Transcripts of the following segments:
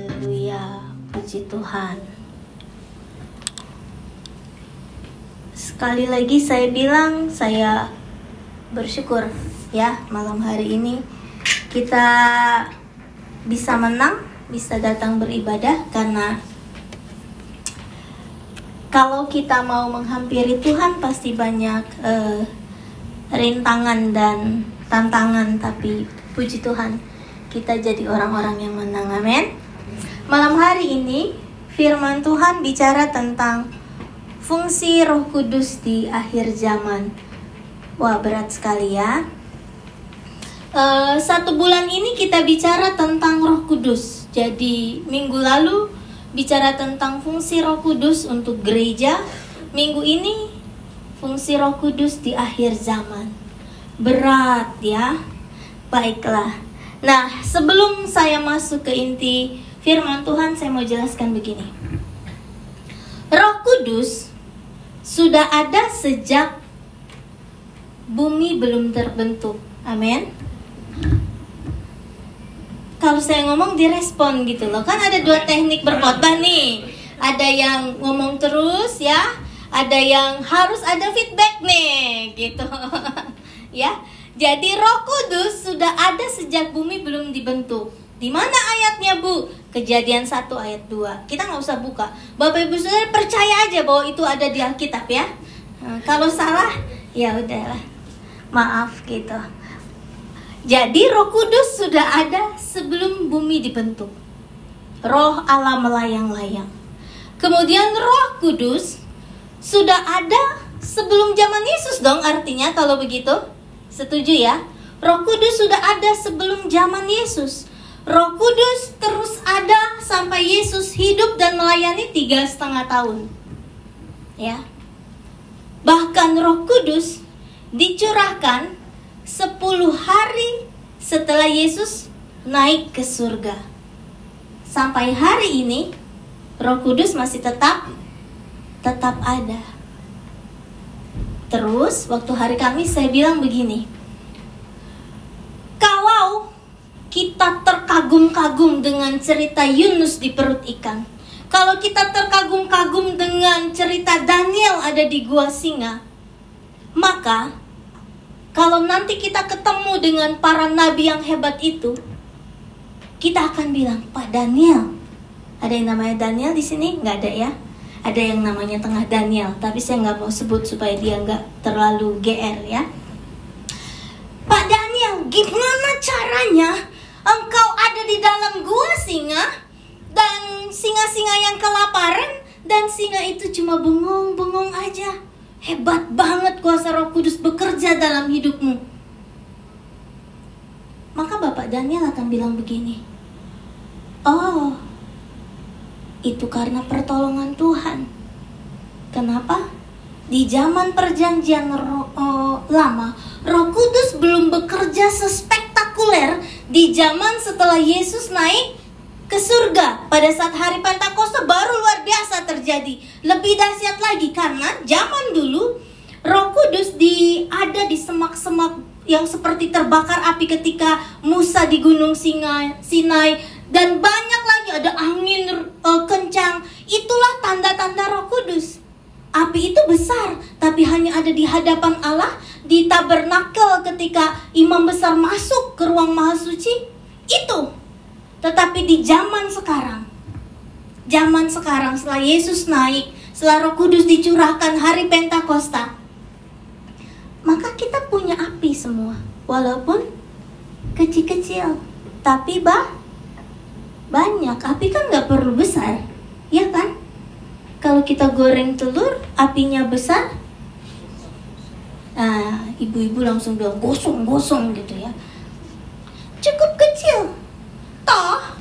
Haleluya, puji Tuhan. Sekali lagi saya bilang saya bersyukur ya malam hari ini kita bisa menang, bisa datang beribadah karena kalau kita mau menghampiri Tuhan pasti banyak eh, rintangan dan tantangan tapi puji Tuhan kita jadi orang-orang yang menang amin malam hari ini firman Tuhan bicara tentang fungsi roh kudus di akhir zaman. Wah berat sekali ya. Uh, satu bulan ini kita bicara tentang roh kudus. Jadi minggu lalu bicara tentang fungsi roh kudus untuk gereja. Minggu ini fungsi roh kudus di akhir zaman. Berat ya. Baiklah. Nah, sebelum saya masuk ke inti firman Tuhan, saya mau jelaskan begini. Roh Kudus sudah ada sejak bumi belum terbentuk. Amin. Kalau saya ngomong direspon gitu loh. Kan ada dua teknik berkhotbah nih. Ada yang ngomong terus ya, ada yang harus ada feedback nih gitu. ya. Jadi Roh Kudus sudah ada sejak bumi belum dibentuk. Di mana ayatnya, Bu? Kejadian 1 ayat 2. Kita nggak usah buka. Bapak Ibu Saudara percaya aja bahwa itu ada di Alkitab ya. Nah, kalau salah, ya udahlah. Maaf gitu. Jadi Roh Kudus sudah ada sebelum bumi dibentuk. Roh Allah melayang-layang. Kemudian Roh Kudus sudah ada sebelum zaman Yesus dong artinya kalau begitu. Setuju ya? Roh Kudus sudah ada sebelum zaman Yesus. Roh Kudus terus ada sampai Yesus hidup dan melayani tiga setengah tahun. Ya. Bahkan Roh Kudus dicurahkan sepuluh hari setelah Yesus naik ke surga. Sampai hari ini Roh Kudus masih tetap tetap ada. Terus waktu hari Kamis saya bilang begini. Kalau kita terkagum-kagum dengan cerita Yunus di perut ikan. Kalau kita terkagum-kagum dengan cerita Daniel ada di gua singa. Maka kalau nanti kita ketemu dengan para nabi yang hebat itu, kita akan bilang, Pak Daniel, ada yang namanya Daniel di sini? Nggak ada ya? ada yang namanya tengah Daniel tapi saya nggak mau sebut supaya dia nggak terlalu gr ya Pak Daniel gimana caranya engkau ada di dalam gua singa dan singa-singa yang kelaparan dan singa itu cuma bengong-bengong aja hebat banget kuasa Roh Kudus bekerja dalam hidupmu maka Bapak Daniel akan bilang begini oh itu karena pertolongan Tuhan. Kenapa? Di zaman perjanjian ro, uh, lama, Roh Kudus belum bekerja sespektakuler di zaman setelah Yesus naik ke surga. Pada saat hari Pentakosta baru luar biasa terjadi. Lebih dahsyat lagi karena zaman dulu Roh Kudus di ada di semak-semak yang seperti terbakar api ketika Musa di Gunung Sinai, Sinai dan banyak lagi ada angin uh, kencang. Itulah tanda-tanda Roh Kudus. Api itu besar, tapi hanya ada di hadapan Allah di tabernakel ketika imam besar masuk ke ruang maha suci. Itu. Tetapi di zaman sekarang, zaman sekarang setelah Yesus naik, setelah Roh Kudus dicurahkan hari Pentakosta, maka kita punya api semua walaupun kecil-kecil tapi bah banyak api kan nggak perlu besar ya kan kalau kita goreng telur apinya besar nah ibu-ibu langsung bilang gosong gosong gitu ya cukup kecil toh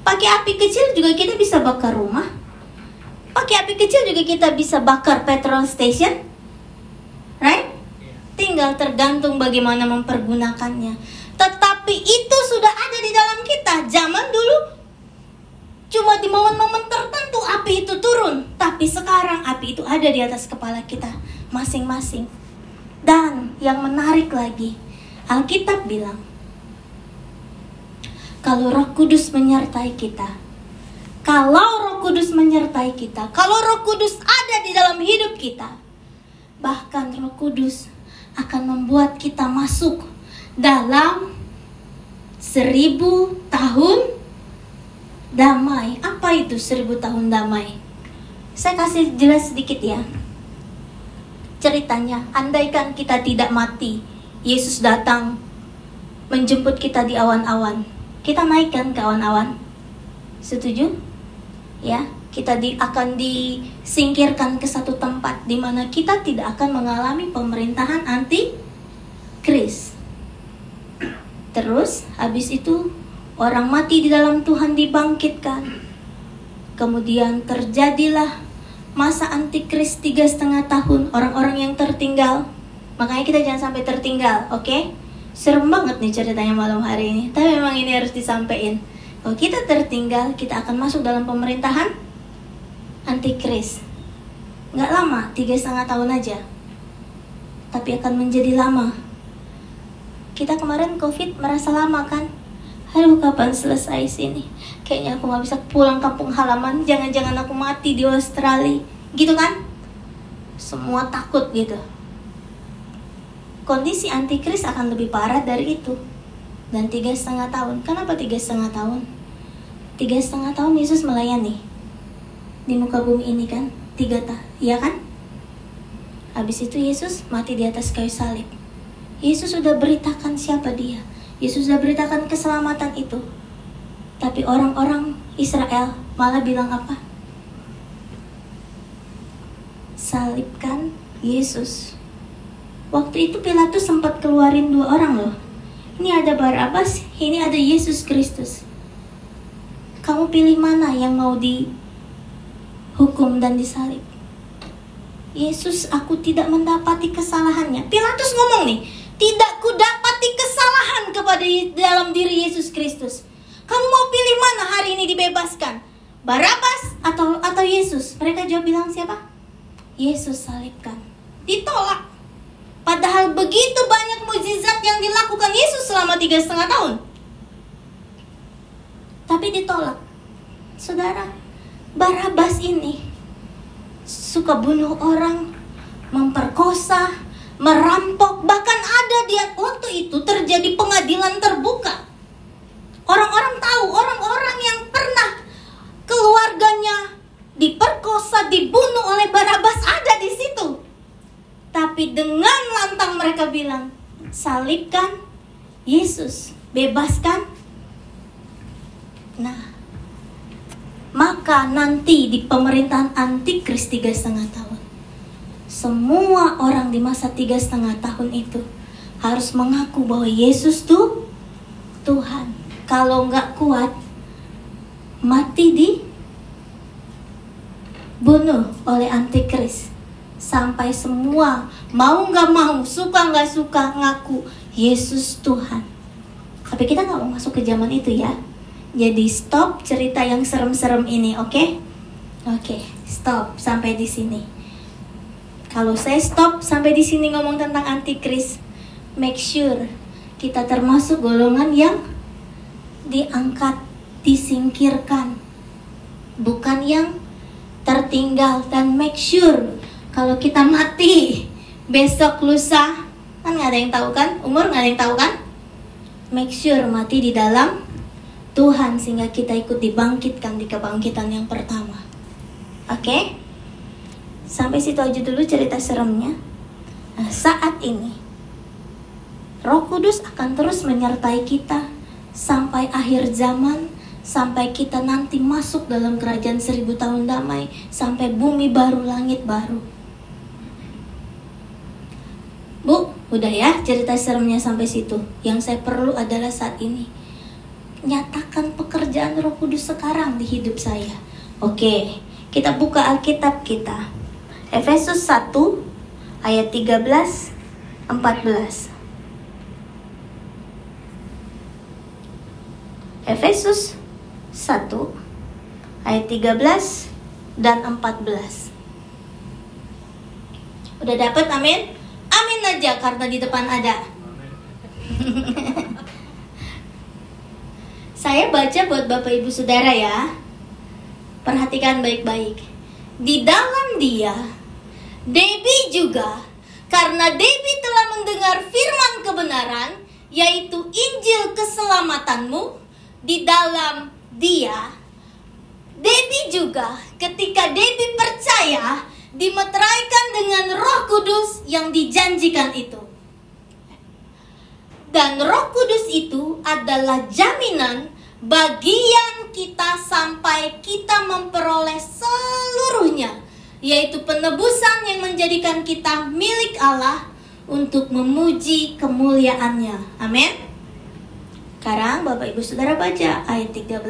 pakai api kecil juga kita bisa bakar rumah pakai api kecil juga kita bisa bakar petrol station right? Tinggal tergantung bagaimana mempergunakannya. Tetapi itu sudah ada di dalam kita. Zaman dulu cuma di momen-momen api itu turun, tapi sekarang api itu ada di atas kepala kita masing-masing. Dan yang menarik lagi, Alkitab bilang, kalau Roh Kudus menyertai kita. Kalau Roh Kudus menyertai kita, kalau Roh Kudus ada di dalam hidup kita, bahkan Roh Kudus akan membuat kita masuk dalam seribu tahun damai. Apa itu seribu tahun damai? Saya kasih jelas sedikit ya. Ceritanya, andaikan kita tidak mati, Yesus datang menjemput kita di awan-awan. Kita naikkan ke awan-awan. Setuju? Ya, kita di, akan disingkirkan ke satu tempat di mana kita tidak akan mengalami pemerintahan anti kris. Terus habis itu orang mati di dalam Tuhan dibangkitkan. Kemudian terjadilah masa antikris tiga setengah tahun orang-orang yang tertinggal. Makanya kita jangan sampai tertinggal oke? Okay? serem banget nih ceritanya malam hari ini. Tapi memang ini harus disampaikan. Kalau kita tertinggal kita akan masuk dalam pemerintahan antikris. Nggak lama tiga setengah tahun aja. Tapi akan menjadi lama. Kita kemarin covid merasa lama kan aduh kapan selesai sini? Kayaknya aku nggak bisa pulang kampung halaman. Jangan-jangan aku mati di Australia. Gitu kan? Semua takut gitu. Kondisi antikris akan lebih parah dari itu. Dan tiga setengah tahun. Kenapa tiga setengah tahun? Tiga setengah tahun Yesus melayani. Di muka bumi ini kan tiga tahun ya kan? Habis itu Yesus mati di atas kayu salib. Yesus sudah beritakan siapa dia Yesus sudah beritakan keselamatan itu. Tapi orang-orang Israel malah bilang apa? Salibkan Yesus. Waktu itu Pilatus sempat keluarin dua orang loh. Ini ada Barabas, ini ada Yesus Kristus. Kamu pilih mana yang mau dihukum dan disalib? Yesus, aku tidak mendapati kesalahannya. Pilatus ngomong nih, tidak kesalahan kepada dalam diri Yesus Kristus. Kamu mau pilih mana hari ini dibebaskan? Barabas atau atau Yesus? Mereka jawab bilang siapa? Yesus salibkan. Ditolak. Padahal begitu banyak mujizat yang dilakukan Yesus selama tiga setengah tahun. Tapi ditolak. Saudara, Barabas ini suka bunuh orang, memperkosa, merampok, bahkan ada di waktu itu terjadi pengadilan terbuka. Orang-orang tahu, orang-orang yang pernah keluarganya diperkosa, dibunuh oleh Barabas ada di situ. Tapi dengan lantang mereka bilang, salibkan Yesus, bebaskan. Nah, maka nanti di pemerintahan antikris tiga setengah tahun semua orang di masa tiga setengah tahun itu harus mengaku bahwa Yesus tuh Tuhan. Kalau nggak kuat, mati di bunuh oleh antikris sampai semua mau nggak mau suka nggak suka ngaku Yesus Tuhan. Tapi kita nggak mau masuk ke zaman itu ya. Jadi stop cerita yang serem-serem ini, oke? Okay? Oke, okay, stop sampai di sini. Kalau saya stop sampai di sini ngomong tentang antikris, make sure kita termasuk golongan yang diangkat, disingkirkan. Bukan yang tertinggal dan make sure kalau kita mati besok lusa kan nggak ada yang tahu kan umur nggak ada yang tahu kan make sure mati di dalam Tuhan sehingga kita ikut dibangkitkan di kebangkitan yang pertama oke okay? Sampai situ aja dulu cerita seremnya. Nah, saat ini Roh Kudus akan terus menyertai kita sampai akhir zaman, sampai kita nanti masuk dalam kerajaan seribu tahun damai, sampai bumi baru, langit baru. Bu, udah ya cerita seremnya sampai situ. Yang saya perlu adalah saat ini. Nyatakan pekerjaan Roh Kudus sekarang di hidup saya. Oke, kita buka Alkitab kita. Efesus 1 ayat 13 14 Efesus 1 ayat 13 dan 14 Udah dapat amin? Amin aja karena di depan ada Saya baca buat Bapak Ibu Saudara ya. Perhatikan baik-baik. Di dalam dia, Debbie juga, karena Debbie telah mendengar firman kebenaran, yaitu Injil keselamatanmu, di dalam dia, Debbie juga ketika Debbie percaya dimeteraikan dengan roh kudus yang dijanjikan itu. Dan roh kudus itu adalah jaminan bagian kita sampai kita memperoleh seluruhnya yaitu penebusan yang menjadikan kita milik Allah untuk memuji kemuliaannya. Amin. Sekarang Bapak Ibu Saudara baca ayat 13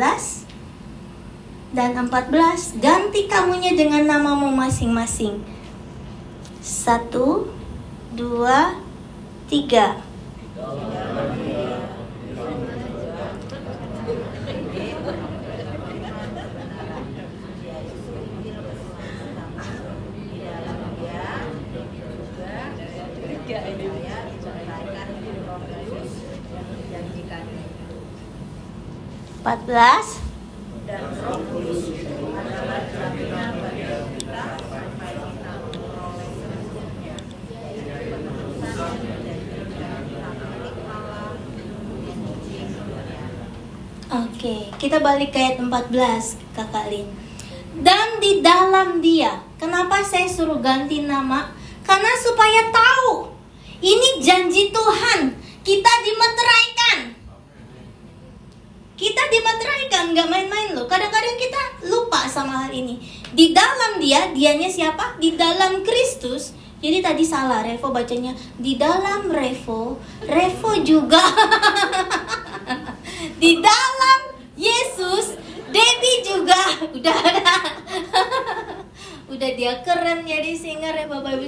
dan 14 ganti kamunya dengan namamu masing-masing. Satu, dua, tiga. 14 Oke, kita balik ke ayat 14, Kakak Lin. Dan di dalam dia, kenapa saya suruh ganti nama? Karena supaya tahu, ini janji Tuhan, kita dimeteraikan. Kita dimeteraikan, nggak main-main loh. Kadang-kadang kita lupa sama hal ini. Di dalam dia, dianya siapa? Di dalam Kristus. Jadi tadi salah, Revo bacanya di dalam Revo. Revo juga. di dalam Yesus, Debbie juga. Udah. Udah dia keren jadi singer ya Bapak Ibu.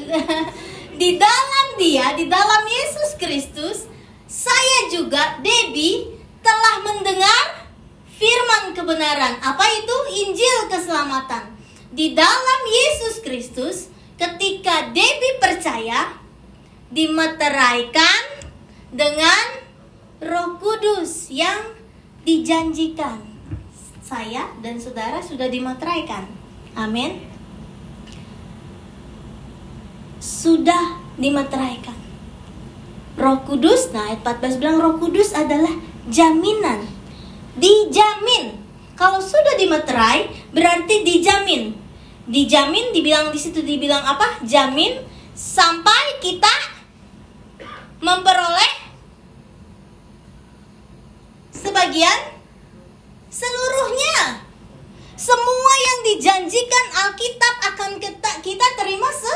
di dalam dia, di dalam Yesus Kristus, saya juga Debbie telah mendengar firman kebenaran. Apa itu? Injil keselamatan. Di dalam Yesus Kristus, ketika Debbie percaya, dimeteraikan dengan Roh Kudus yang dijanjikan. Saya dan saudara sudah dimeteraikan. Amin. Sudah dimeteraikan. Roh Kudus, nah ayat 14 bilang Roh Kudus adalah jaminan. Dijamin. Kalau sudah dimeterai berarti dijamin. Dijamin dibilang di situ dibilang apa? Jamin sampai kita memperoleh sebagian seluruhnya. Semua yang dijanjikan Alkitab akan kita, kita terima se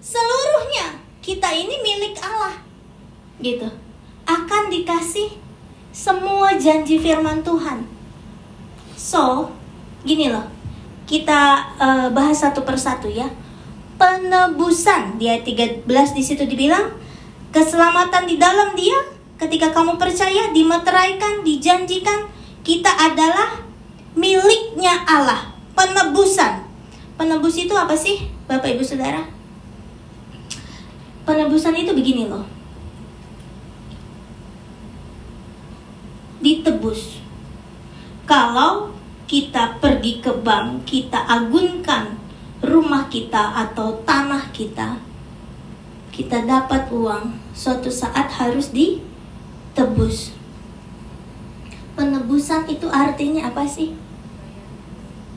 seluruhnya. Kita ini milik Allah. Gitu. Akan dikasih semua janji firman Tuhan. So, gini loh. Kita uh, bahas satu persatu ya. Penebusan di ayat 13 di situ dibilang keselamatan di dalam Dia ketika kamu percaya dimeteraikan, dijanjikan kita adalah miliknya Allah. Penebusan. Penebus itu apa sih, Bapak Ibu Saudara? Penebusan itu begini loh ditebus. Kalau kita pergi ke bank, kita agunkan rumah kita atau tanah kita, kita dapat uang, suatu saat harus ditebus. Penebusan itu artinya apa sih?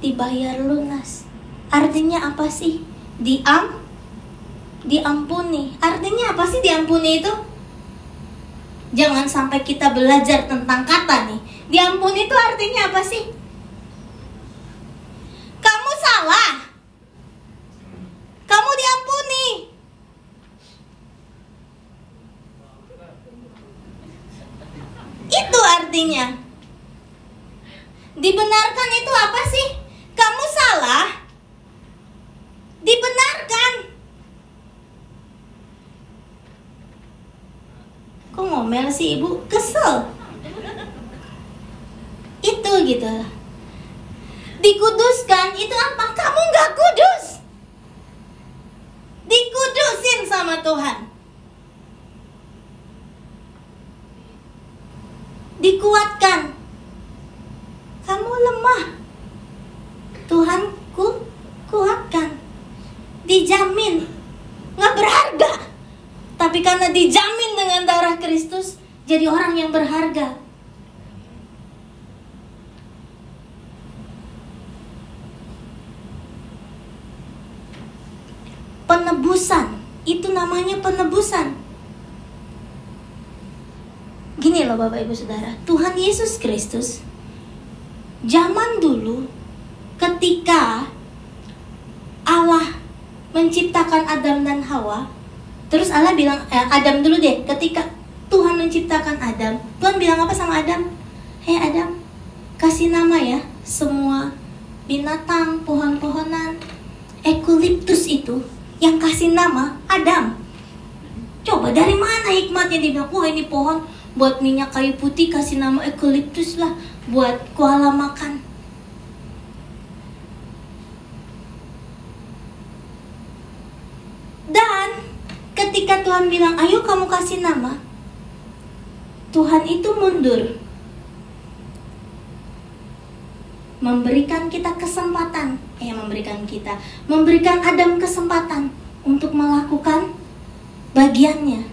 Dibayar lunas. Artinya apa sih? Diam diampuni. Artinya apa sih diampuni itu? Jangan sampai kita belajar tentang kata nih. Diampuni itu artinya apa sih? Kamu salah. Kamu diampuni. Itu artinya. Dibenarkan itu apa sih? Kamu salah. Dibenarkan. kok ngomel sih ibu kesel itu gitu dikuduskan itu apa kamu nggak kudus dikudusin sama Tuhan dikuatkan lemah. Tuhan ku kuatkan. Dijamin. Nggak berharga. Tapi karena dijamin jadi orang yang berharga. Penebusan, itu namanya penebusan. Gini loh Bapak Ibu Saudara, Tuhan Yesus Kristus zaman dulu ketika Allah menciptakan Adam dan Hawa, terus Allah bilang eh, Adam dulu deh, ketika menciptakan Adam, Tuhan bilang apa sama Adam? Hei Adam, kasih nama ya semua binatang, pohon-pohonan, eukaliptus itu yang kasih nama Adam. Coba dari mana hikmatnya dia bilang, wah ini pohon buat minyak kayu putih kasih nama eukaliptus lah buat koala makan dan ketika Tuhan bilang ayo kamu kasih nama Tuhan itu mundur. Memberikan kita kesempatan. Eh memberikan kita. Memberikan Adam kesempatan untuk melakukan bagiannya.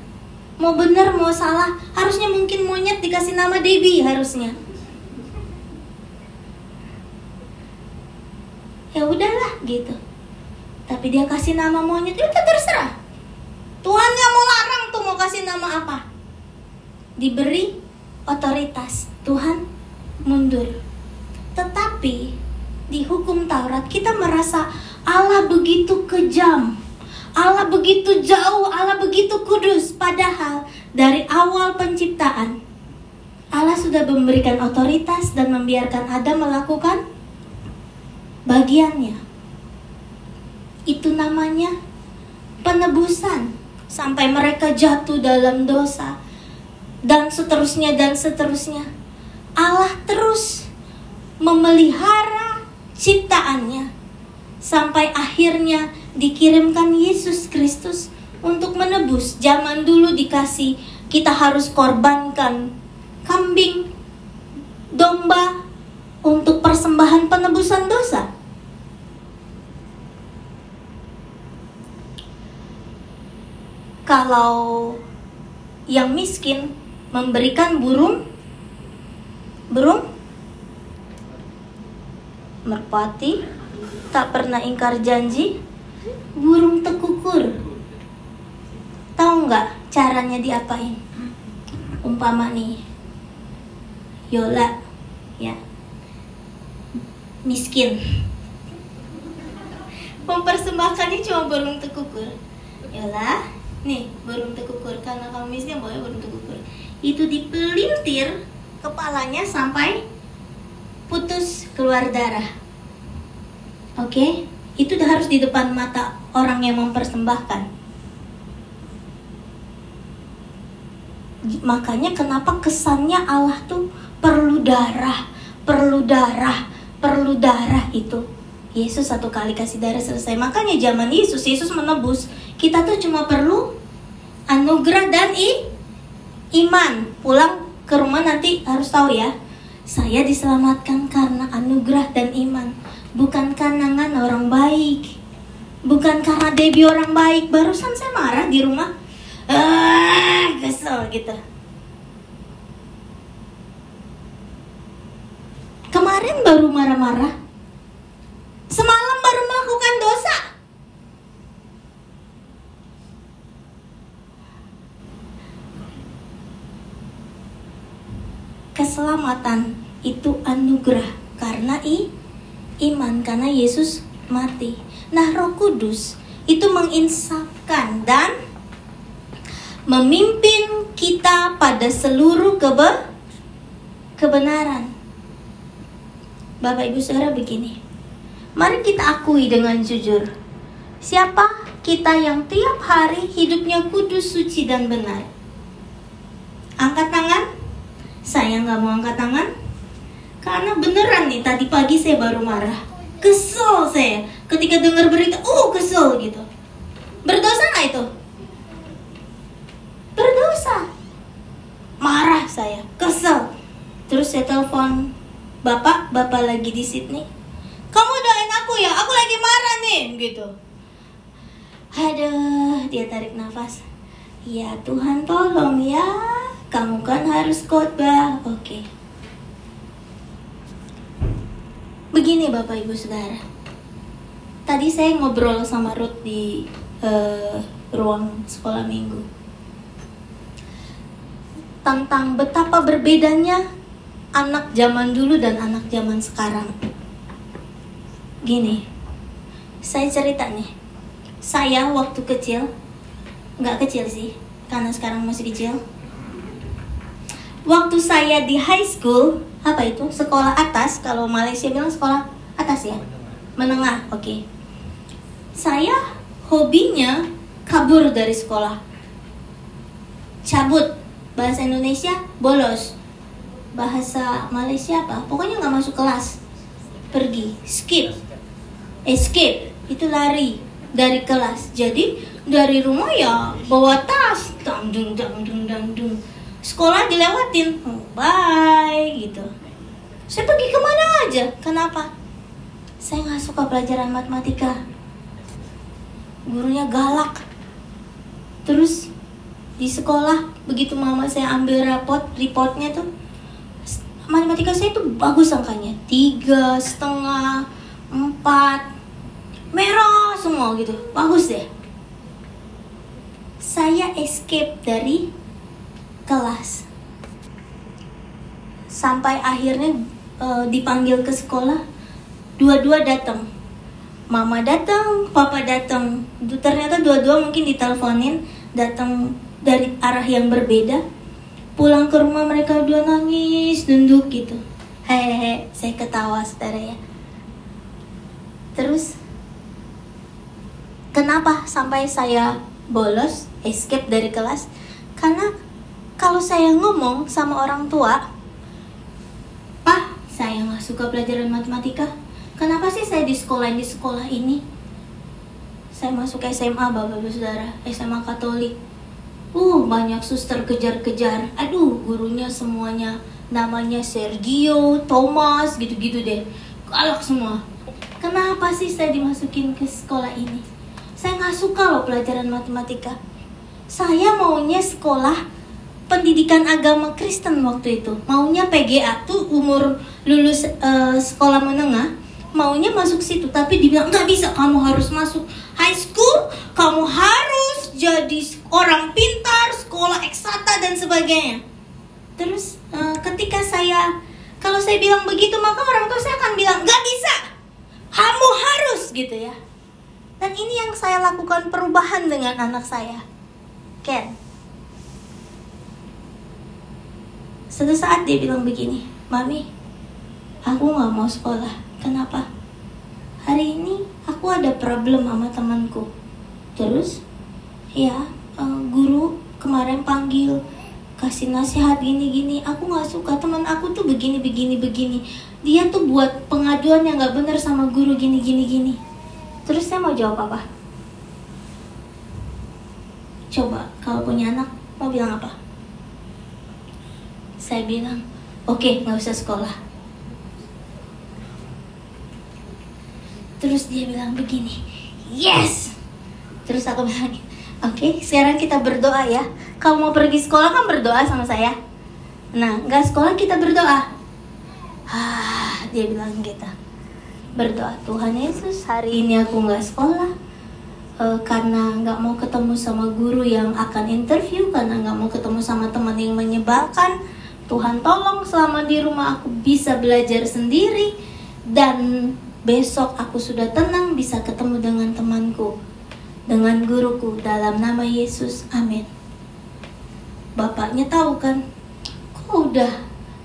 Mau benar mau salah harusnya mungkin monyet dikasih nama Debbie harusnya. Ya udahlah gitu. Tapi dia kasih nama monyet itu ya terserah. Tuhan nggak mau larang tuh mau kasih nama apa diberi otoritas. Tuhan mundur. Tetapi di hukum Taurat kita merasa Allah begitu kejam. Allah begitu jauh, Allah begitu kudus. Padahal dari awal penciptaan, Allah sudah memberikan otoritas dan membiarkan Adam melakukan bagiannya. Itu namanya penebusan. Sampai mereka jatuh dalam dosa dan seterusnya dan seterusnya. Allah terus memelihara ciptaannya sampai akhirnya dikirimkan Yesus Kristus untuk menebus. Zaman dulu dikasih kita harus korbankan kambing, domba untuk persembahan penebusan dosa. Kalau yang miskin memberikan burung burung merpati tak pernah ingkar janji burung tekukur. Tahu nggak caranya diapain? Umpama nih, Yola, ya, miskin. Mempersembahkannya cuma burung tekukur. Yola, nih burung tekukur karena kamu miskin boleh burung tekukur. Itu dipelintir kepalanya sampai putus keluar darah. Oke? Okay? itu harus di depan mata orang yang mempersembahkan. Makanya kenapa kesannya Allah tuh perlu darah, perlu darah, perlu darah itu. Yesus satu kali kasih darah selesai. Makanya zaman Yesus, Yesus menebus. Kita tuh cuma perlu anugerah dan i, iman. Pulang ke rumah nanti harus tahu ya. Saya diselamatkan karena anugerah dan iman bukan karena orang baik bukan karena Debbie orang baik barusan saya marah di rumah ah kesel gitu kemarin baru marah-marah semalam baru melakukan dosa keselamatan itu anugerah karena i iman karena Yesus mati. Nah, Roh Kudus itu menginsafkan dan memimpin kita pada seluruh kebe kebenaran. Bapak Ibu Saudara begini. Mari kita akui dengan jujur. Siapa kita yang tiap hari hidupnya kudus, suci, dan benar? Angkat tangan. Saya nggak mau angkat tangan. Karena beneran nih tadi pagi saya baru marah. Kesel saya ketika dengar berita, oh kesel gitu. Berdosa nggak itu? Berdosa. Marah saya, kesel. Terus saya telepon bapak bapak lagi di Sydney kamu doain aku ya aku lagi marah nih gitu aduh dia tarik nafas ya Tuhan tolong ya kamu kan harus khotbah oke begini bapak ibu saudara tadi saya ngobrol sama Ruth di uh, ruang sekolah minggu tentang betapa berbedanya anak zaman dulu dan anak zaman sekarang. Gini, saya cerita nih. Saya waktu kecil, nggak kecil sih, karena sekarang masih kecil. Waktu saya di high school, apa itu? Sekolah atas, kalau Malaysia bilang sekolah atas ya? Menengah, oke. Okay. Saya hobinya kabur dari sekolah. Cabut, bahasa Indonesia bolos bahasa Malaysia apa pokoknya nggak masuk kelas pergi skip escape itu lari dari kelas jadi dari rumah ya bawa tas dang dung dang dung dang dung sekolah dilewatin. Bye gitu. Saya pergi ke mana aja? Kenapa? Saya nggak suka pelajaran matematika. Gurunya galak. Terus di sekolah begitu mama saya ambil rapot reportnya tuh matematika saya itu bagus angkanya. Tiga setengah empat. Merah semua gitu. Bagus deh. Saya escape dari kelas. Sampai akhirnya uh, dipanggil ke sekolah dua-dua datang mama datang papa datang ternyata dua-dua mungkin diteleponin datang dari arah yang berbeda. Pulang ke rumah mereka dua nangis duduk gitu. Hehehe saya ketawa saudara ya. Terus kenapa sampai saya bolos escape dari kelas? Karena kalau saya ngomong sama orang tua pak saya nggak suka pelajaran matematika kenapa sih saya di sekolah di sekolah ini saya masuk SMA bapak-bapak saudara SMA Katolik Uh, banyak suster kejar-kejar. Aduh, gurunya semuanya namanya Sergio, Thomas, gitu-gitu deh. Galak semua. Kenapa sih saya dimasukin ke sekolah ini? Saya nggak suka loh pelajaran matematika. Saya maunya sekolah pendidikan agama Kristen waktu itu. Maunya PGA tuh umur lulus uh, sekolah menengah maunya masuk situ. Tapi dibilang nggak bisa kamu harus masuk high school kamu harus jadi orang pintar sekolah eksata dan sebagainya. Terus uh, ketika saya kalau saya bilang begitu maka orang tua saya akan bilang nggak bisa kamu harus gitu ya. Dan ini yang saya lakukan perubahan dengan anak saya Ken suatu saat dia bilang begini mami aku nggak mau sekolah Kenapa? Hari ini aku ada problem sama temanku. Terus, ya uh, guru kemarin panggil kasih nasihat gini-gini. Aku nggak suka teman aku tuh begini begini begini. Dia tuh buat pengaduan yang nggak benar sama guru gini gini gini. Terus saya mau jawab apa? Coba kalau punya anak mau bilang apa? Saya bilang, oke okay, nggak usah sekolah Terus dia bilang begini, yes. Terus aku bilang, oke, okay, sekarang kita berdoa ya. Kalau mau pergi sekolah kan berdoa sama saya. Nah, nggak sekolah kita berdoa. Ah, dia bilang gitu. Berdoa Tuhan Yesus, hari ini aku nggak sekolah uh, karena nggak mau ketemu sama guru yang akan interview, karena nggak mau ketemu sama teman yang menyebalkan. Tuhan tolong selama di rumah aku bisa belajar sendiri dan Besok aku sudah tenang bisa ketemu dengan temanku, dengan guruku dalam nama Yesus. Amin. Bapaknya tahu kan, kok udah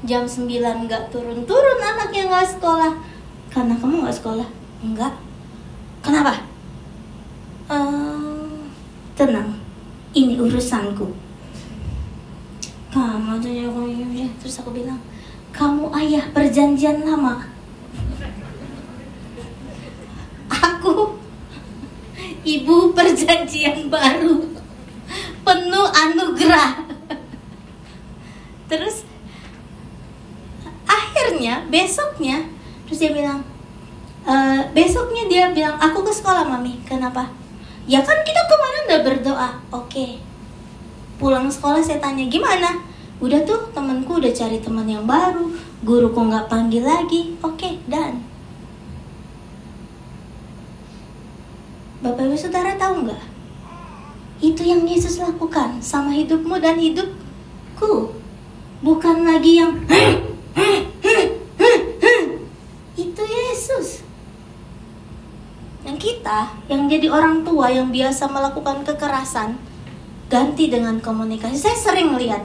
jam 9 nggak turun-turun anaknya nggak sekolah? Karena kamu nggak sekolah? Enggak. Kenapa? Uh, tenang, ini urusanku. Kamu terus aku bilang, kamu ayah perjanjian lama. Aku ibu perjanjian baru. Penuh anugerah. Terus akhirnya besoknya terus dia bilang e, besoknya dia bilang aku ke sekolah mami. Kenapa? Ya kan kita kemarin udah berdoa. Oke pulang sekolah saya tanya gimana udah tuh temanku udah cari teman yang baru guruku nggak panggil lagi oke dan Bapak Ibu Saudara tahu nggak? Itu yang Yesus lakukan sama hidupmu dan hidupku. Bukan lagi yang itu Yesus. Yang kita yang jadi orang tua yang biasa melakukan kekerasan ganti dengan komunikasi. Saya sering lihat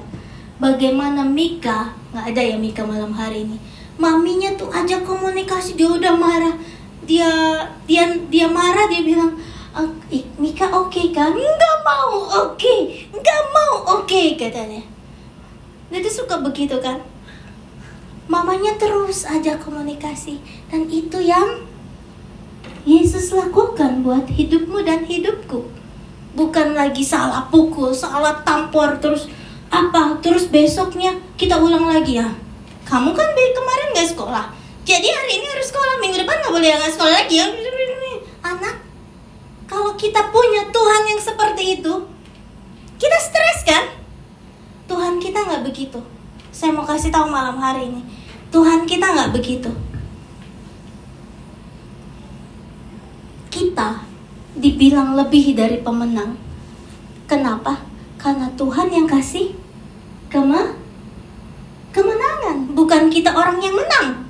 bagaimana Mika nggak ada ya Mika malam hari ini. Maminya tuh ajak komunikasi dia udah marah dia dia dia marah dia bilang Mika oke okay, kan nggak mau oke okay. nggak mau oke okay, katanya dia suka begitu kan mamanya terus aja komunikasi dan itu yang Yesus lakukan buat hidupmu dan hidupku bukan lagi salah pukul salah tampor terus. Apa? Terus besoknya kita ulang lagi ya? Kamu kan kemarin nggak sekolah. Jadi hari ini harus sekolah. Minggu depan nggak boleh nggak sekolah lagi ya? Anak kalau kita punya Tuhan yang seperti itu kita stres kan? Tuhan kita nggak begitu. Saya mau kasih tahu malam hari ini. Tuhan kita nggak begitu. Kita dibilang lebih dari pemenang kenapa karena Tuhan yang kasih kema kemenangan bukan kita orang yang menang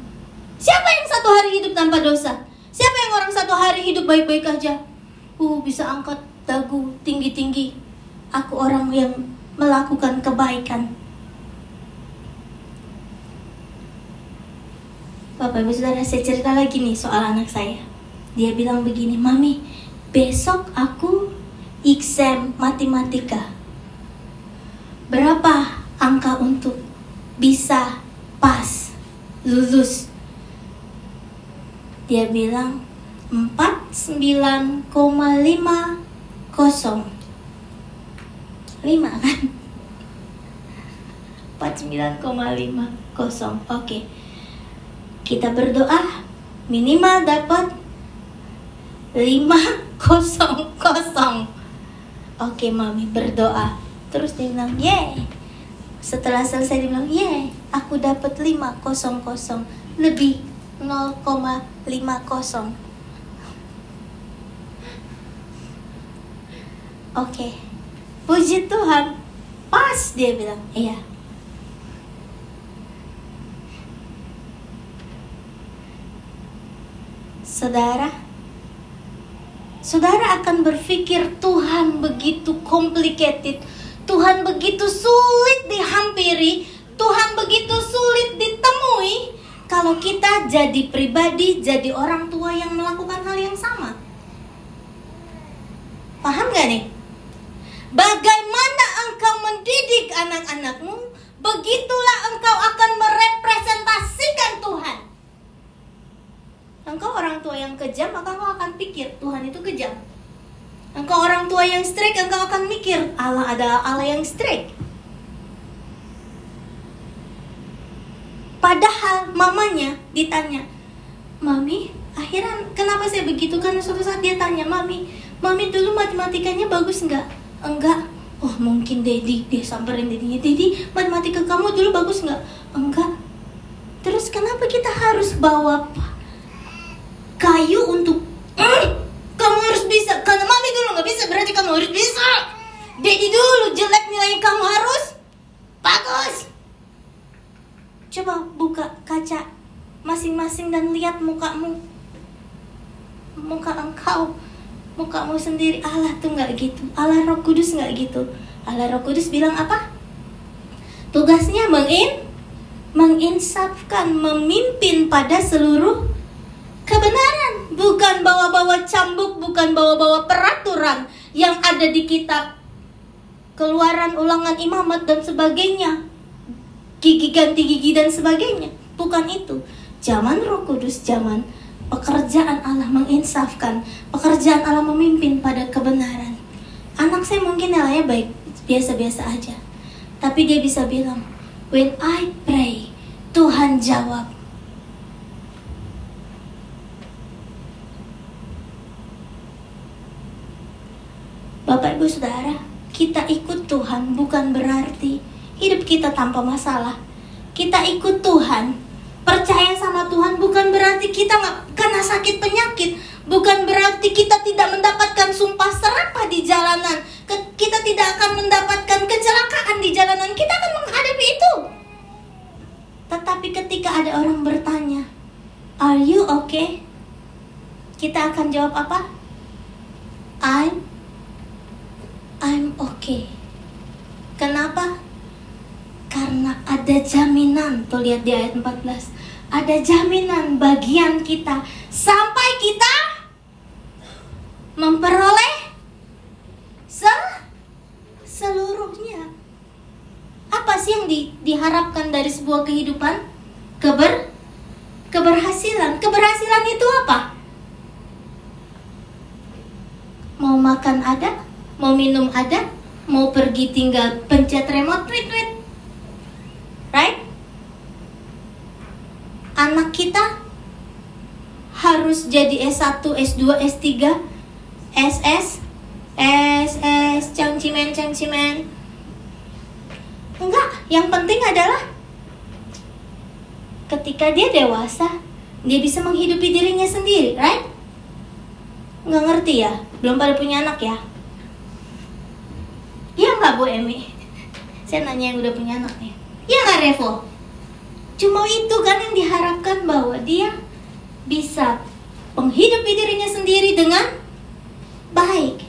Siapa yang satu hari hidup tanpa dosa? Siapa yang orang satu hari hidup baik-baik aja? Uh, bisa angkat dagu tinggi-tinggi. Aku orang yang melakukan kebaikan. Bapak Ibu Saudara, saya cerita lagi nih soal anak saya. Dia bilang begini, Mami, besok aku exam matematika. Berapa angka untuk bisa pas, lulus? Dia bilang 49,5 kosong. 5 kan? 49,5 kosong. Oke. Okay. kita berdoa. Minimal dapat 5 kosong kosong oke mami berdoa. Terus dia bilang yeah setelah selesai dia bilang yeah aku dapat 5 kosong kosong lebih 0,50 Oke. Puji Tuhan. Pas dia bilang. Iya. Saudara Saudara akan berpikir Tuhan begitu complicated Tuhan begitu sulit dihampiri Tuhan begitu sulit ditemui kalau kita jadi pribadi, jadi orang tua yang melakukan hal yang sama. Paham gak nih? Bagaimana engkau mendidik anak-anakmu, begitulah engkau akan merepresentasikan Tuhan. Engkau orang tua yang kejam, maka engkau akan pikir Tuhan itu kejam. Engkau orang tua yang strict, engkau akan mikir Allah adalah Allah yang strict. Padahal mamanya ditanya, Mami, akhirnya kenapa saya begitu? Karena suatu saat dia tanya, Mami, Mami dulu matematikanya bagus nggak? Enggak. Oh mungkin Dedi, dia samperin Dedinya, Dedi, matematika kamu dulu bagus nggak? Enggak. Terus kenapa kita harus bawa kayu untuk mm, kamu harus bisa karena mami dulu nggak bisa berarti kamu harus bisa Dedi dulu jelek nilai kamu harus bagus Coba buka kaca masing-masing dan lihat mukamu. Muka engkau, mukamu sendiri. Allah tuh nggak gitu. Allah Roh Kudus nggak gitu. Allah Roh Kudus bilang apa? Tugasnya mengin, menginsafkan, memimpin pada seluruh kebenaran. Bukan bawa-bawa cambuk, bukan bawa-bawa peraturan yang ada di kitab keluaran ulangan imamat dan sebagainya gigi ganti gigi dan sebagainya. Bukan itu. Zaman Roh Kudus, zaman pekerjaan Allah menginsafkan, pekerjaan Allah memimpin pada kebenaran. Anak saya mungkin nilainya baik, biasa-biasa aja. Tapi dia bisa bilang, when I pray, Tuhan jawab. Bapak Ibu Saudara, kita ikut Tuhan bukan berarti hidup kita tanpa masalah. Kita ikut Tuhan, percaya sama Tuhan bukan berarti kita nggak kena sakit penyakit, bukan berarti kita tidak mendapatkan sumpah serapah di jalanan, kita tidak akan mendapatkan kecelakaan di jalanan. Kita akan menghadapi itu. Tetapi ketika ada orang bertanya, "Are you okay?" Kita akan jawab apa? I'm I'm okay. Kenapa? Karena ada jaminan, tuh lihat di ayat 14. Ada jaminan bagian kita sampai kita memperoleh se seluruhnya. Apa sih yang di, diharapkan dari sebuah kehidupan? Keber keberhasilan. Keberhasilan itu apa? Mau makan ada, mau minum ada, mau pergi tinggal pencet remote tweet tweet. Right? Anak kita harus jadi S1, S2, S3, SS, SS, cangcimen, cangcimen. Enggak, yang penting adalah ketika dia dewasa, dia bisa menghidupi dirinya sendiri, right? Nggak ngerti ya? Belum pada punya anak ya? Nggak Bu Emi? Saya nanya yang udah punya anak nih. Iya nggak Revo? Cuma itu kan yang diharapkan bahwa dia bisa menghidupi dirinya sendiri dengan baik.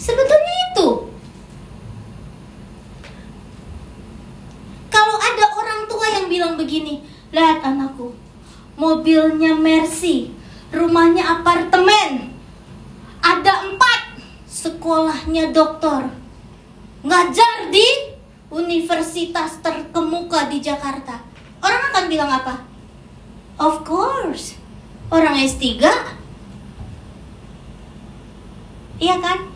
Sebetulnya itu. Kalau ada orang tua yang bilang begini, lihat anakku, mobilnya Mercy, rumahnya apartemen, sekolahnya dokter, ngajar di universitas terkemuka di Jakarta. Orang akan bilang apa? Of course, orang S3. Iya kan?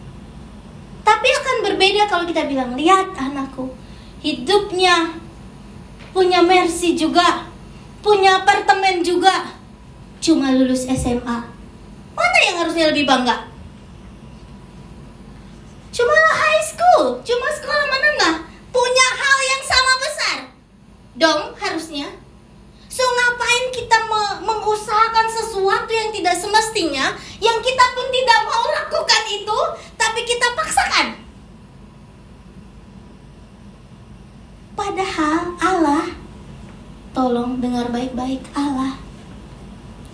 Tapi akan berbeda kalau kita bilang, lihat anakku, hidupnya punya Mercy juga, punya apartemen juga, cuma lulus SMA. Mana yang harusnya lebih bangga? Cuma high school, cuma sekolah menengah, punya hal yang sama besar. Dong harusnya. So ngapain kita me mengusahakan sesuatu yang tidak semestinya, yang kita pun tidak mau lakukan itu, tapi kita paksakan. Padahal Allah Tolong dengar baik-baik Allah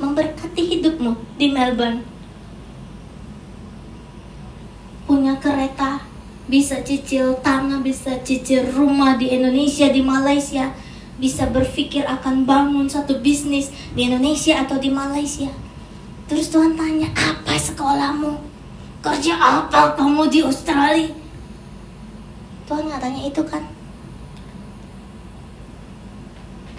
memberkati hidupmu di Melbourne. Punya kereta, bisa cicil tanah, bisa cicil rumah di Indonesia, di Malaysia, bisa berpikir akan bangun satu bisnis di Indonesia atau di Malaysia. Terus Tuhan tanya, apa sekolahmu? Kerja apa kamu di Australia? Tuhan nggak tanya itu kan?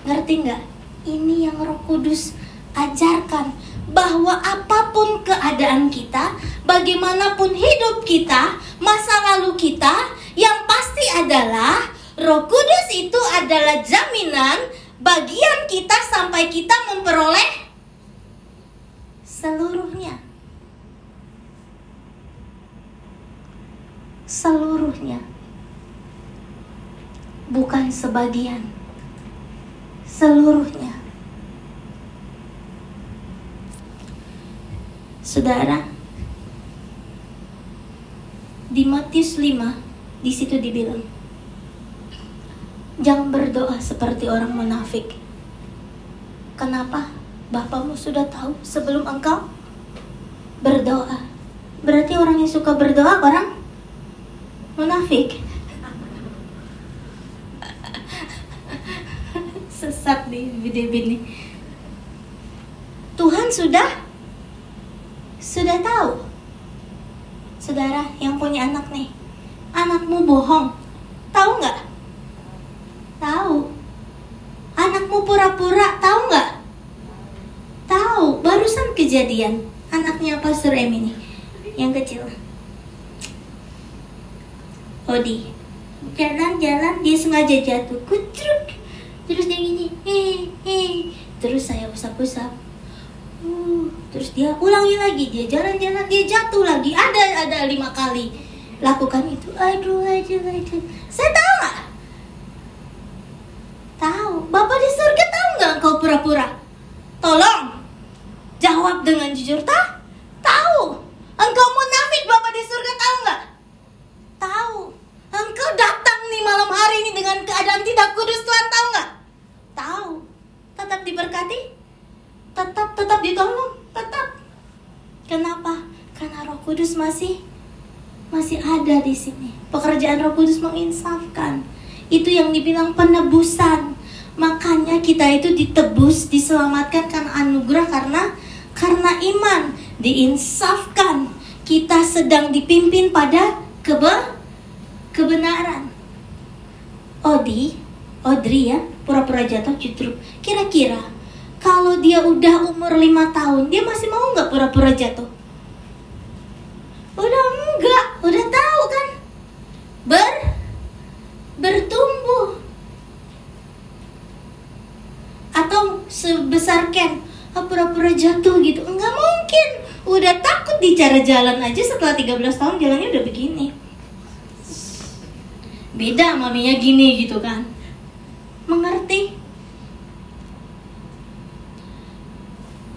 Ngerti nggak? Ini yang Roh Kudus ajarkan bahwa apa pun keadaan kita, bagaimanapun hidup kita, masa lalu kita, yang pasti adalah Roh Kudus itu adalah jaminan bagian kita sampai kita memperoleh seluruhnya. Seluruhnya. Bukan sebagian seluruhnya. Saudara, di Matius 5 di situ dibilang Jangan berdoa seperti orang munafik. Kenapa? Bapamu sudah tahu sebelum engkau berdoa. Berarti orang yang suka berdoa orang munafik. sesat di video ini. Tuhan sudah sudah tahu. Saudara yang punya anak nih, anakmu bohong, tahu nggak? Tahu. Anakmu pura-pura, tahu nggak? Tahu. Barusan kejadian anaknya Pastor Em ini, yang kecil. Odi, jalan-jalan dia sengaja jatuh, kucruk terus dia gini hei hei terus saya usap-usap terus dia ulangi lagi, dia jalan-jalan, dia jatuh lagi. Ada ada lima kali lakukan itu. Aduh, aduh, aduh. Saya tahu nggak? Tahu. Bapak di surga tahu nggak kau pura-pura? Tolong jawab dengan jujur. Tak? Tahu. Engkau munafik Bapak di surga tahu nggak? Tahu. Engkau datang nih malam hari ini dengan keadaan tidak kudus Tuhan tahu nggak? Tahu. Tetap diberkati? Tetap tetap ditolong? Tetap. Kenapa? Karena Roh Kudus masih masih ada di sini. Pekerjaan Roh Kudus menginsafkan. Itu yang dibilang penebusan. Makanya kita itu ditebus, diselamatkan karena anugerah karena karena iman, diinsafkan. Kita sedang dipimpin pada kebe kebenaran. Odi, Audrey ya, pura-pura jatuh justru. Kira-kira kalau dia udah umur lima tahun, dia masih mau nggak pura-pura jatuh? Udah enggak, udah tahu kan? Ber bertumbuh. Atau sebesar Ken, oh, pura-pura jatuh gitu. Enggak mungkin. Udah takut di cara jalan aja setelah 13 tahun jalannya udah begini. Beda maminya gini gitu kan. Mengerti?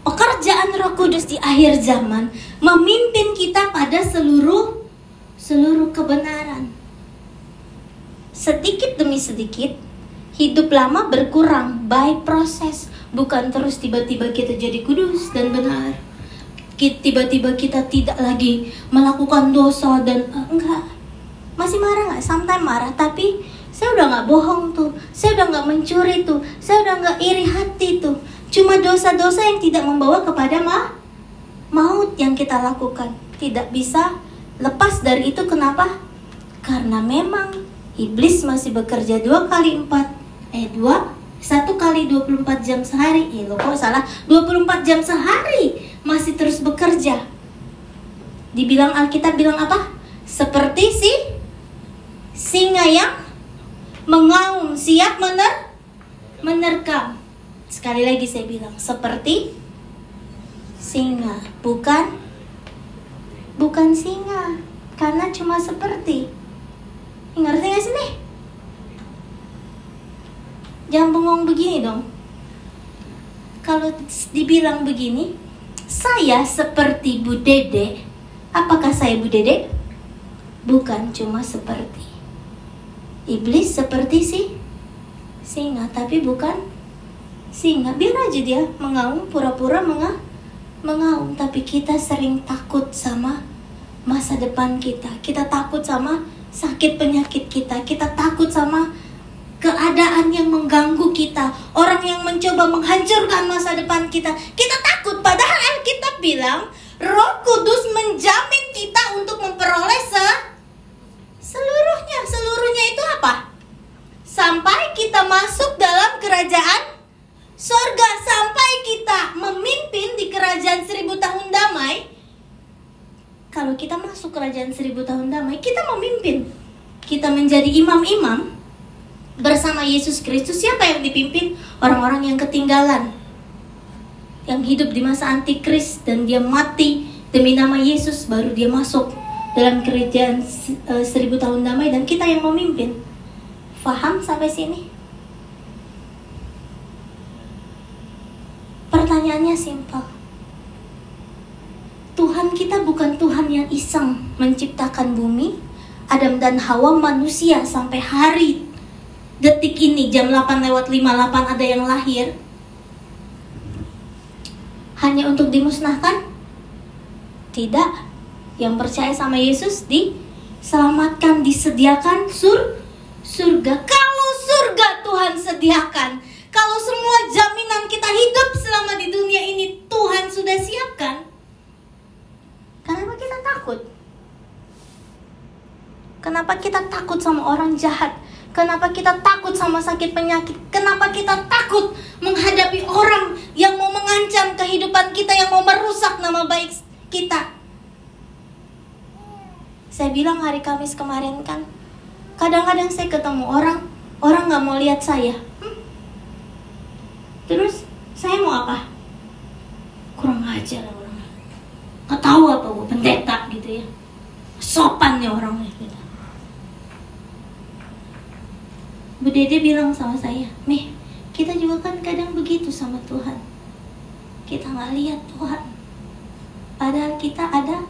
Pekerjaan Roh Kudus di akhir zaman memimpin kita pada seluruh seluruh kebenaran. Sedikit demi sedikit hidup lama berkurang by proses bukan terus tiba-tiba kita jadi kudus dan benar tiba-tiba kita tidak lagi melakukan dosa dan uh, enggak masih marah nggak? Sometimes marah, tapi saya udah nggak bohong tuh, saya udah nggak mencuri tuh, saya udah nggak iri hati tuh. Cuma dosa-dosa yang tidak membawa kepada ma maut yang kita lakukan. Tidak bisa lepas dari itu kenapa? Karena memang iblis masih bekerja dua kali empat, eh dua, satu kali 24 jam sehari. Eh lo kok salah? 24 jam sehari masih terus Dibilang Alkitab bilang apa? Seperti si singa yang mengaum siap mener menerkam. Sekali lagi saya bilang seperti singa, bukan bukan singa karena cuma seperti. Ngerti gak sih nih? Jangan bengong begini dong. Kalau dibilang begini, saya seperti Bu Dede. Apakah saya Bu Dede? Bukan cuma seperti. Iblis seperti si singa tapi bukan singa. Biar aja dia mengaum pura-pura menga mengaum. Tapi kita sering takut sama masa depan kita. Kita takut sama sakit penyakit kita. Kita takut sama keadaan yang mengganggu kita orang yang mencoba menghancurkan masa depan kita kita takut padahal Alkitab bilang Roh Kudus menjamin kita untuk memperoleh se Seluruhnya, seluruhnya itu apa? Sampai kita masuk dalam kerajaan sorga, sampai kita memimpin di kerajaan seribu tahun damai. Kalau kita masuk kerajaan seribu tahun damai, kita memimpin. Kita menjadi imam-imam bersama Yesus Kristus. Siapa yang dipimpin? Orang-orang yang ketinggalan. Yang hidup di masa antikris dan dia mati demi nama Yesus baru dia masuk dalam kerajaan uh, seribu tahun damai dan kita yang memimpin. Faham sampai sini? Pertanyaannya simpel. Tuhan kita bukan Tuhan yang iseng menciptakan bumi, Adam dan Hawa manusia sampai hari detik ini jam 8 lewat 58 ada yang lahir hanya untuk dimusnahkan? Tidak yang percaya sama Yesus diselamatkan, disediakan sur surga. Kalau surga Tuhan sediakan, kalau semua jaminan kita hidup selama di dunia ini Tuhan sudah siapkan, kenapa kita takut? Kenapa kita takut sama orang jahat? Kenapa kita takut sama sakit penyakit? Kenapa kita takut menghadapi orang yang mau mengancam kehidupan kita, yang mau merusak nama baik kita? Saya bilang hari Kamis kemarin kan, kadang-kadang saya ketemu orang, orang nggak mau lihat saya. Hmm? Terus saya mau apa? Kurang aja lah orang nggak tahu apa gue pendeta gitu ya sopannya orangnya gitu. Bu Dede bilang sama saya, Meh, kita juga kan kadang begitu sama Tuhan. Kita nggak lihat Tuhan. Padahal kita ada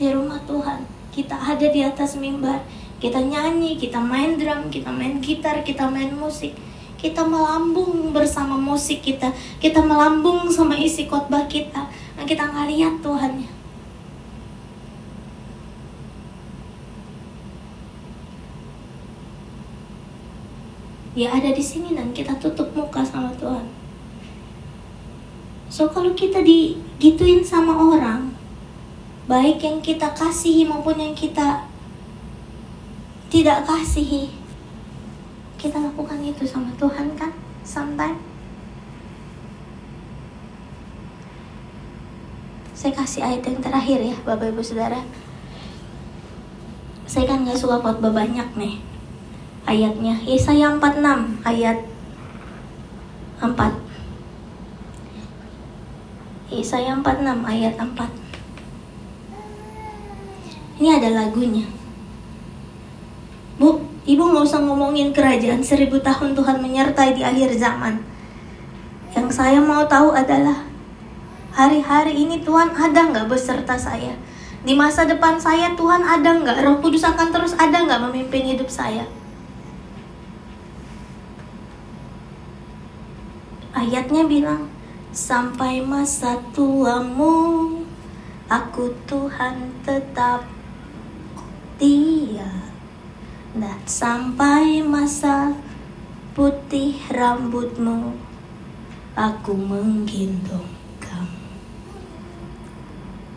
di rumah Tuhan. Kita ada di atas mimbar. Kita nyanyi, kita main drum, kita main gitar, kita main musik. Kita melambung bersama musik kita. Kita melambung sama isi khotbah kita. Dan kita nggak lihat Tuhannya. Dia ada di sini dan kita tutup muka sama Tuhan. So kalau kita digituin sama orang, baik yang kita kasihi maupun yang kita tidak kasihi, kita lakukan itu sama Tuhan kan? Sometimes. Saya kasih ayat yang terakhir ya, Bapak Ibu Saudara. Saya kan nggak suka khotbah banyak nih ayatnya Yesaya 46 ayat 4 Yesaya 46 ayat 4 Ini ada lagunya Bu, ibu nggak usah ngomongin kerajaan seribu tahun Tuhan menyertai di akhir zaman Yang saya mau tahu adalah Hari-hari ini Tuhan ada nggak beserta saya? Di masa depan saya Tuhan ada nggak? Roh Kudus akan terus ada nggak memimpin hidup saya? Ayatnya bilang, sampai masa tuamu, aku Tuhan tetap dia. Dan sampai masa putih rambutmu, aku menggendong kamu.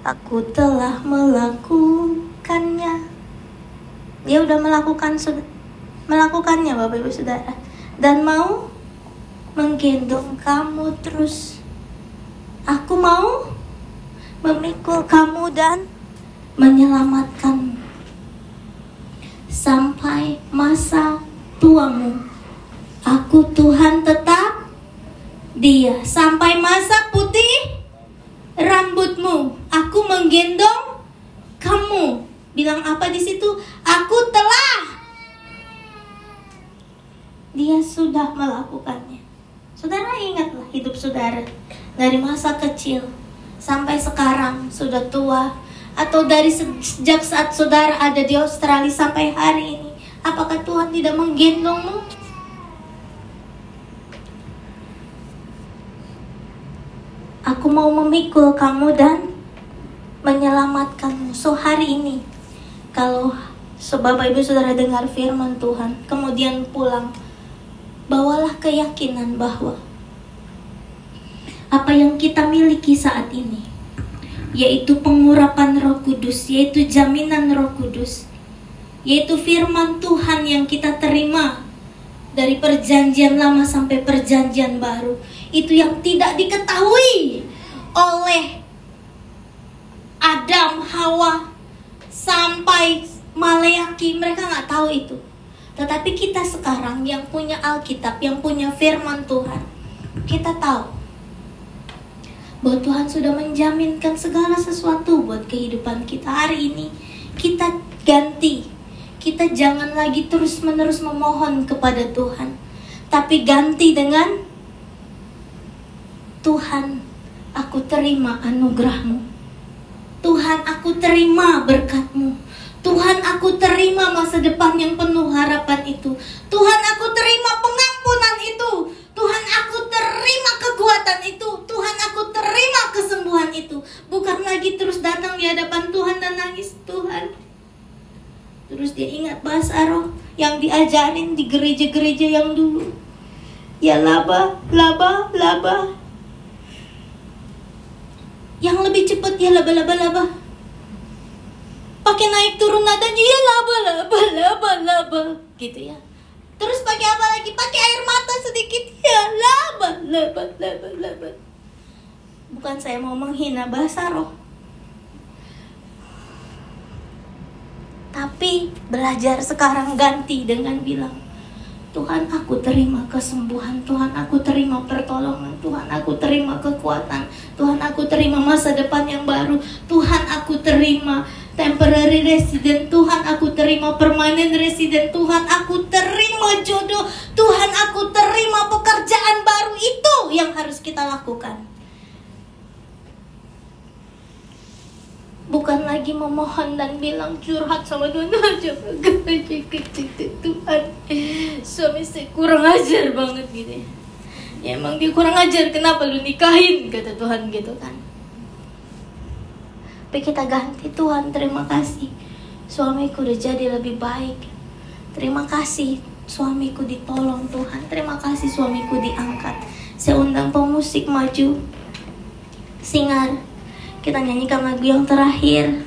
Aku telah melakukannya. Dia udah melakukan melakukannya Bapak Ibu Saudara. Dan mau menggendong kamu terus. Aku mau memikul kamu dan menyelamatkan sampai masa tuamu. Aku Tuhan tetap dia sampai masa putih rambutmu. Aku menggendong kamu. Bilang apa di situ? Aku telah. Dia sudah melakukannya. Saudara ingatlah hidup saudara dari masa kecil sampai sekarang sudah tua atau dari sejak saat saudara ada di Australia sampai hari ini apakah Tuhan tidak menggendongmu? Aku mau memikul kamu dan menyelamatkanmu. So hari ini kalau Bapak Ibu Saudara dengar firman Tuhan, kemudian pulang bawalah keyakinan bahwa apa yang kita miliki saat ini yaitu pengurapan Roh Kudus, yaitu jaminan Roh Kudus, yaitu firman Tuhan yang kita terima dari perjanjian lama sampai perjanjian baru. Itu yang tidak diketahui oleh Adam, Hawa, sampai Maleaki. Mereka nggak tahu itu. Tetapi kita sekarang yang punya Alkitab, yang punya firman Tuhan, kita tahu bahwa Tuhan sudah menjaminkan segala sesuatu buat kehidupan kita hari ini. Kita ganti. Kita jangan lagi terus-menerus memohon kepada Tuhan, tapi ganti dengan Tuhan, aku terima anugerahmu. Tuhan, aku terima berkatmu. Tuhan aku terima masa depan yang penuh harapan itu. Tuhan aku terima pengampunan itu. Tuhan aku terima kekuatan itu. Tuhan aku terima kesembuhan itu. Bukan lagi terus datang di hadapan Tuhan dan nangis Tuhan. Terus dia ingat bahasa roh yang diajarin di gereja-gereja yang dulu. Ya laba, laba, laba. Yang lebih cepat ya laba, laba, laba pakai naik turun nada ya laba laba laba laba gitu ya. Terus pakai apa lagi? Pakai air mata sedikit. Ya laba laba laba laba bukan saya mau menghina bahasa roh. Tapi belajar sekarang ganti dengan bilang Tuhan aku terima kesembuhan. Tuhan aku terima pertolongan. Tuhan aku terima kekuatan. Tuhan aku terima masa depan yang baru. Tuhan aku terima temporary resident. Tuhan aku terima. Permanent resident. Tuhan aku terima jodoh. Tuhan aku terima pekerjaan baru itu yang harus kita lakukan. Bukan lagi memohon dan bilang curhat sama Tuhan Tuhan suami saya kurang ajar banget gitu ya. ya emang dia kurang ajar. Kenapa lu nikahin? Kata Tuhan gitu kan tapi kita ganti Tuhan terima kasih. Suamiku udah jadi lebih baik. Terima kasih suamiku ditolong Tuhan. Terima kasih suamiku diangkat. Saya undang pemusik maju singar kita nyanyikan lagu yang terakhir